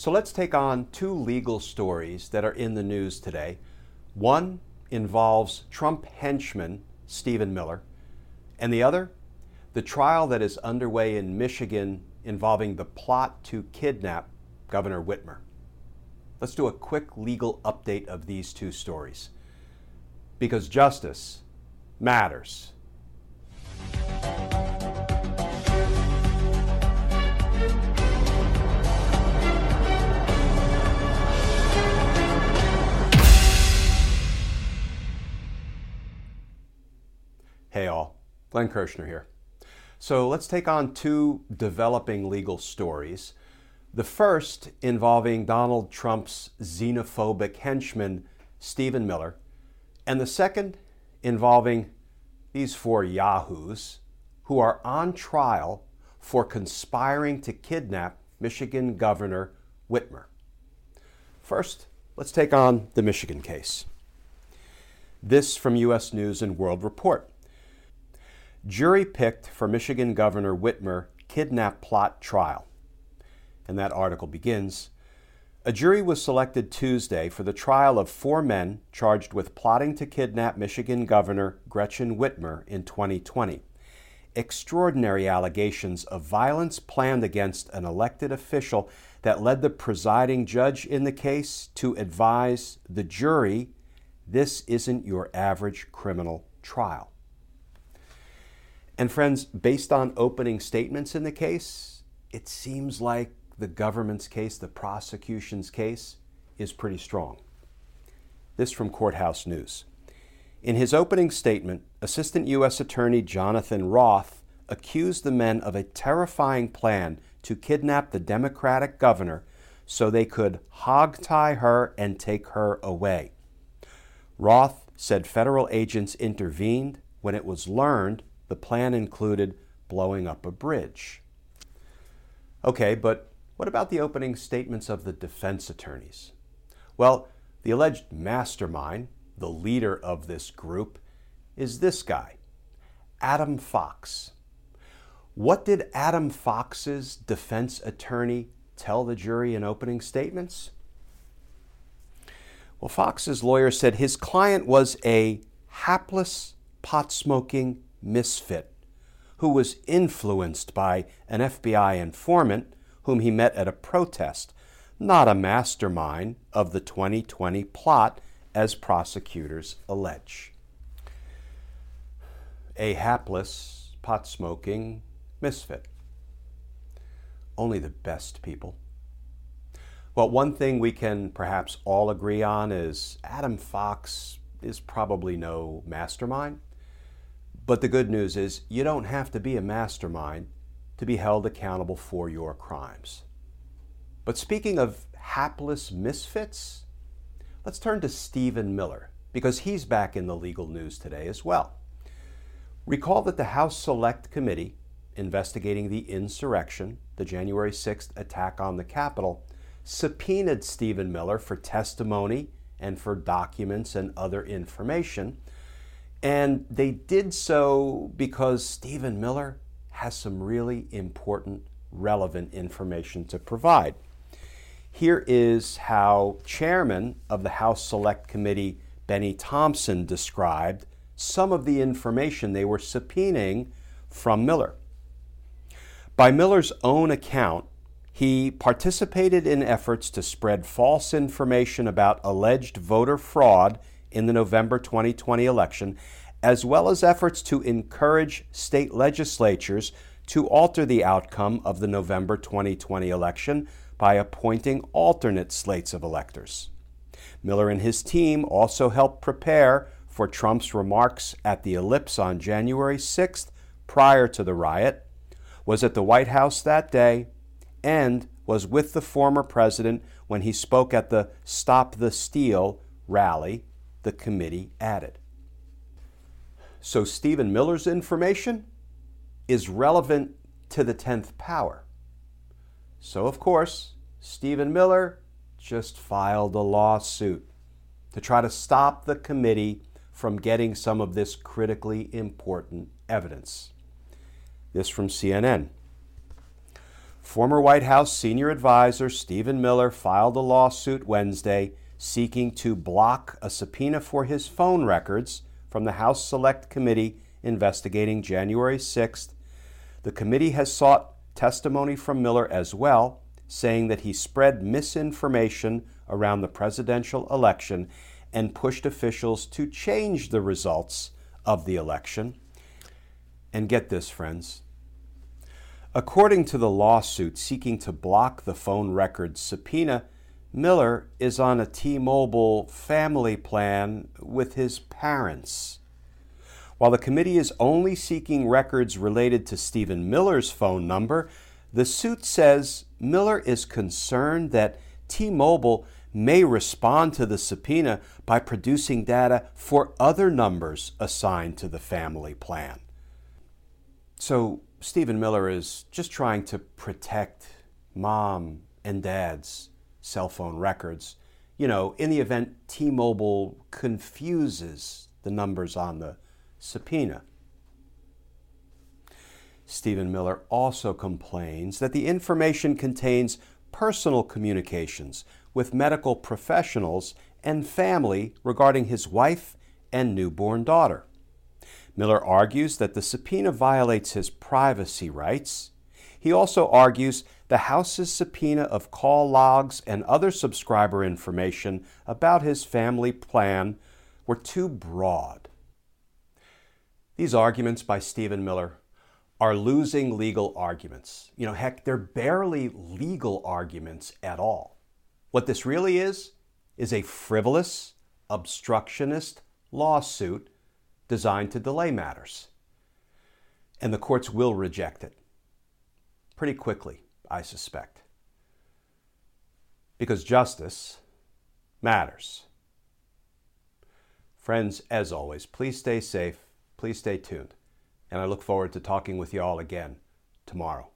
So let's take on two legal stories that are in the news today. One involves Trump henchman Stephen Miller, and the other, the trial that is underway in Michigan involving the plot to kidnap Governor Whitmer. Let's do a quick legal update of these two stories. Because justice matters. Glenn Kirschner here. So let's take on two developing legal stories. The first involving Donald Trump's xenophobic henchman, Stephen Miller, and the second involving these four yahoos who are on trial for conspiring to kidnap Michigan Governor Whitmer. First, let's take on the Michigan case. This from U.S. News and World Report. Jury picked for Michigan Governor Whitmer kidnap plot trial. And that article begins A jury was selected Tuesday for the trial of four men charged with plotting to kidnap Michigan Governor Gretchen Whitmer in 2020. Extraordinary allegations of violence planned against an elected official that led the presiding judge in the case to advise the jury this isn't your average criminal trial. And friends, based on opening statements in the case, it seems like the government's case, the prosecution's case, is pretty strong. This from Courthouse News. In his opening statement, Assistant U.S. Attorney Jonathan Roth accused the men of a terrifying plan to kidnap the Democratic governor so they could hogtie her and take her away. Roth said federal agents intervened when it was learned the plan included blowing up a bridge. Okay, but what about the opening statements of the defense attorneys? Well, the alleged mastermind, the leader of this group, is this guy, Adam Fox. What did Adam Fox's defense attorney tell the jury in opening statements? Well, Fox's lawyer said his client was a hapless, pot smoking misfit who was influenced by an FBI informant whom he met at a protest, not a mastermind of the 2020 plot as prosecutors allege. A hapless, pot smoking misfit. Only the best people. Well, one thing we can perhaps all agree on is Adam Fox is probably no mastermind. But the good news is you don't have to be a mastermind to be held accountable for your crimes. But speaking of hapless misfits, let's turn to Stephen Miller because he's back in the legal news today as well. Recall that the House Select Committee investigating the insurrection, the January 6th attack on the Capitol, subpoenaed Stephen Miller for testimony and for documents and other information and they did so because Stephen Miller has some really important, relevant information to provide. Here is how Chairman of the House Select Committee Benny Thompson described some of the information they were subpoenaing from Miller. By Miller's own account, he participated in efforts to spread false information about alleged voter fraud in the November 2020 election, as well as efforts to encourage state legislatures to alter the outcome of the November 2020 election by appointing alternate slates of electors. Miller and his team also helped prepare for Trump's remarks at the Ellipse on January 6th prior to the riot, was at the White House that day, and was with the former president when he spoke at the Stop the Steal rally, the committee added. So Stephen Miller's information is relevant to the 10th power. So, of course, Stephen Miller just filed a lawsuit to try to stop the committee from getting some of this critically important evidence. This from CNN. Former White House senior advisor Stephen Miller filed a lawsuit Wednesday seeking to block a subpoena for his phone records from the House Select Committee investigating January 6th. The committee has sought testimony from Miller as well, saying that he spread misinformation around the presidential election and pushed officials to change the results of the election. And get this, friends. According to the lawsuit seeking to block the phone records subpoena, Miller is on a T Mobile family plan with his parents. While the committee is only seeking records related to Stephen Miller's phone number, the suit says Miller is concerned that T Mobile may respond to the subpoena by producing data for other numbers assigned to the family plan. So, Stephen Miller is just trying to protect mom and dad's cell phone records. You know, in the event T Mobile confuses the numbers on the subpoena. Stephen Miller also complains that the information contains personal communications with medical professionals and family regarding his wife and newborn daughter. Miller argues that the subpoena violates his privacy rights. He also argues the House's subpoena of call logs and other subscriber information about his family plan were too broad. These arguments by Stephen Miller are losing legal arguments. You know, heck, they're barely legal arguments at all. What this really is, is a frivolous, obstructionist lawsuit designed to delay matters. And the courts will reject it pretty quickly, I suspect. Because justice matters. Friends, as always, please stay safe, please stay tuned, and I look forward to talking with you all again tomorrow.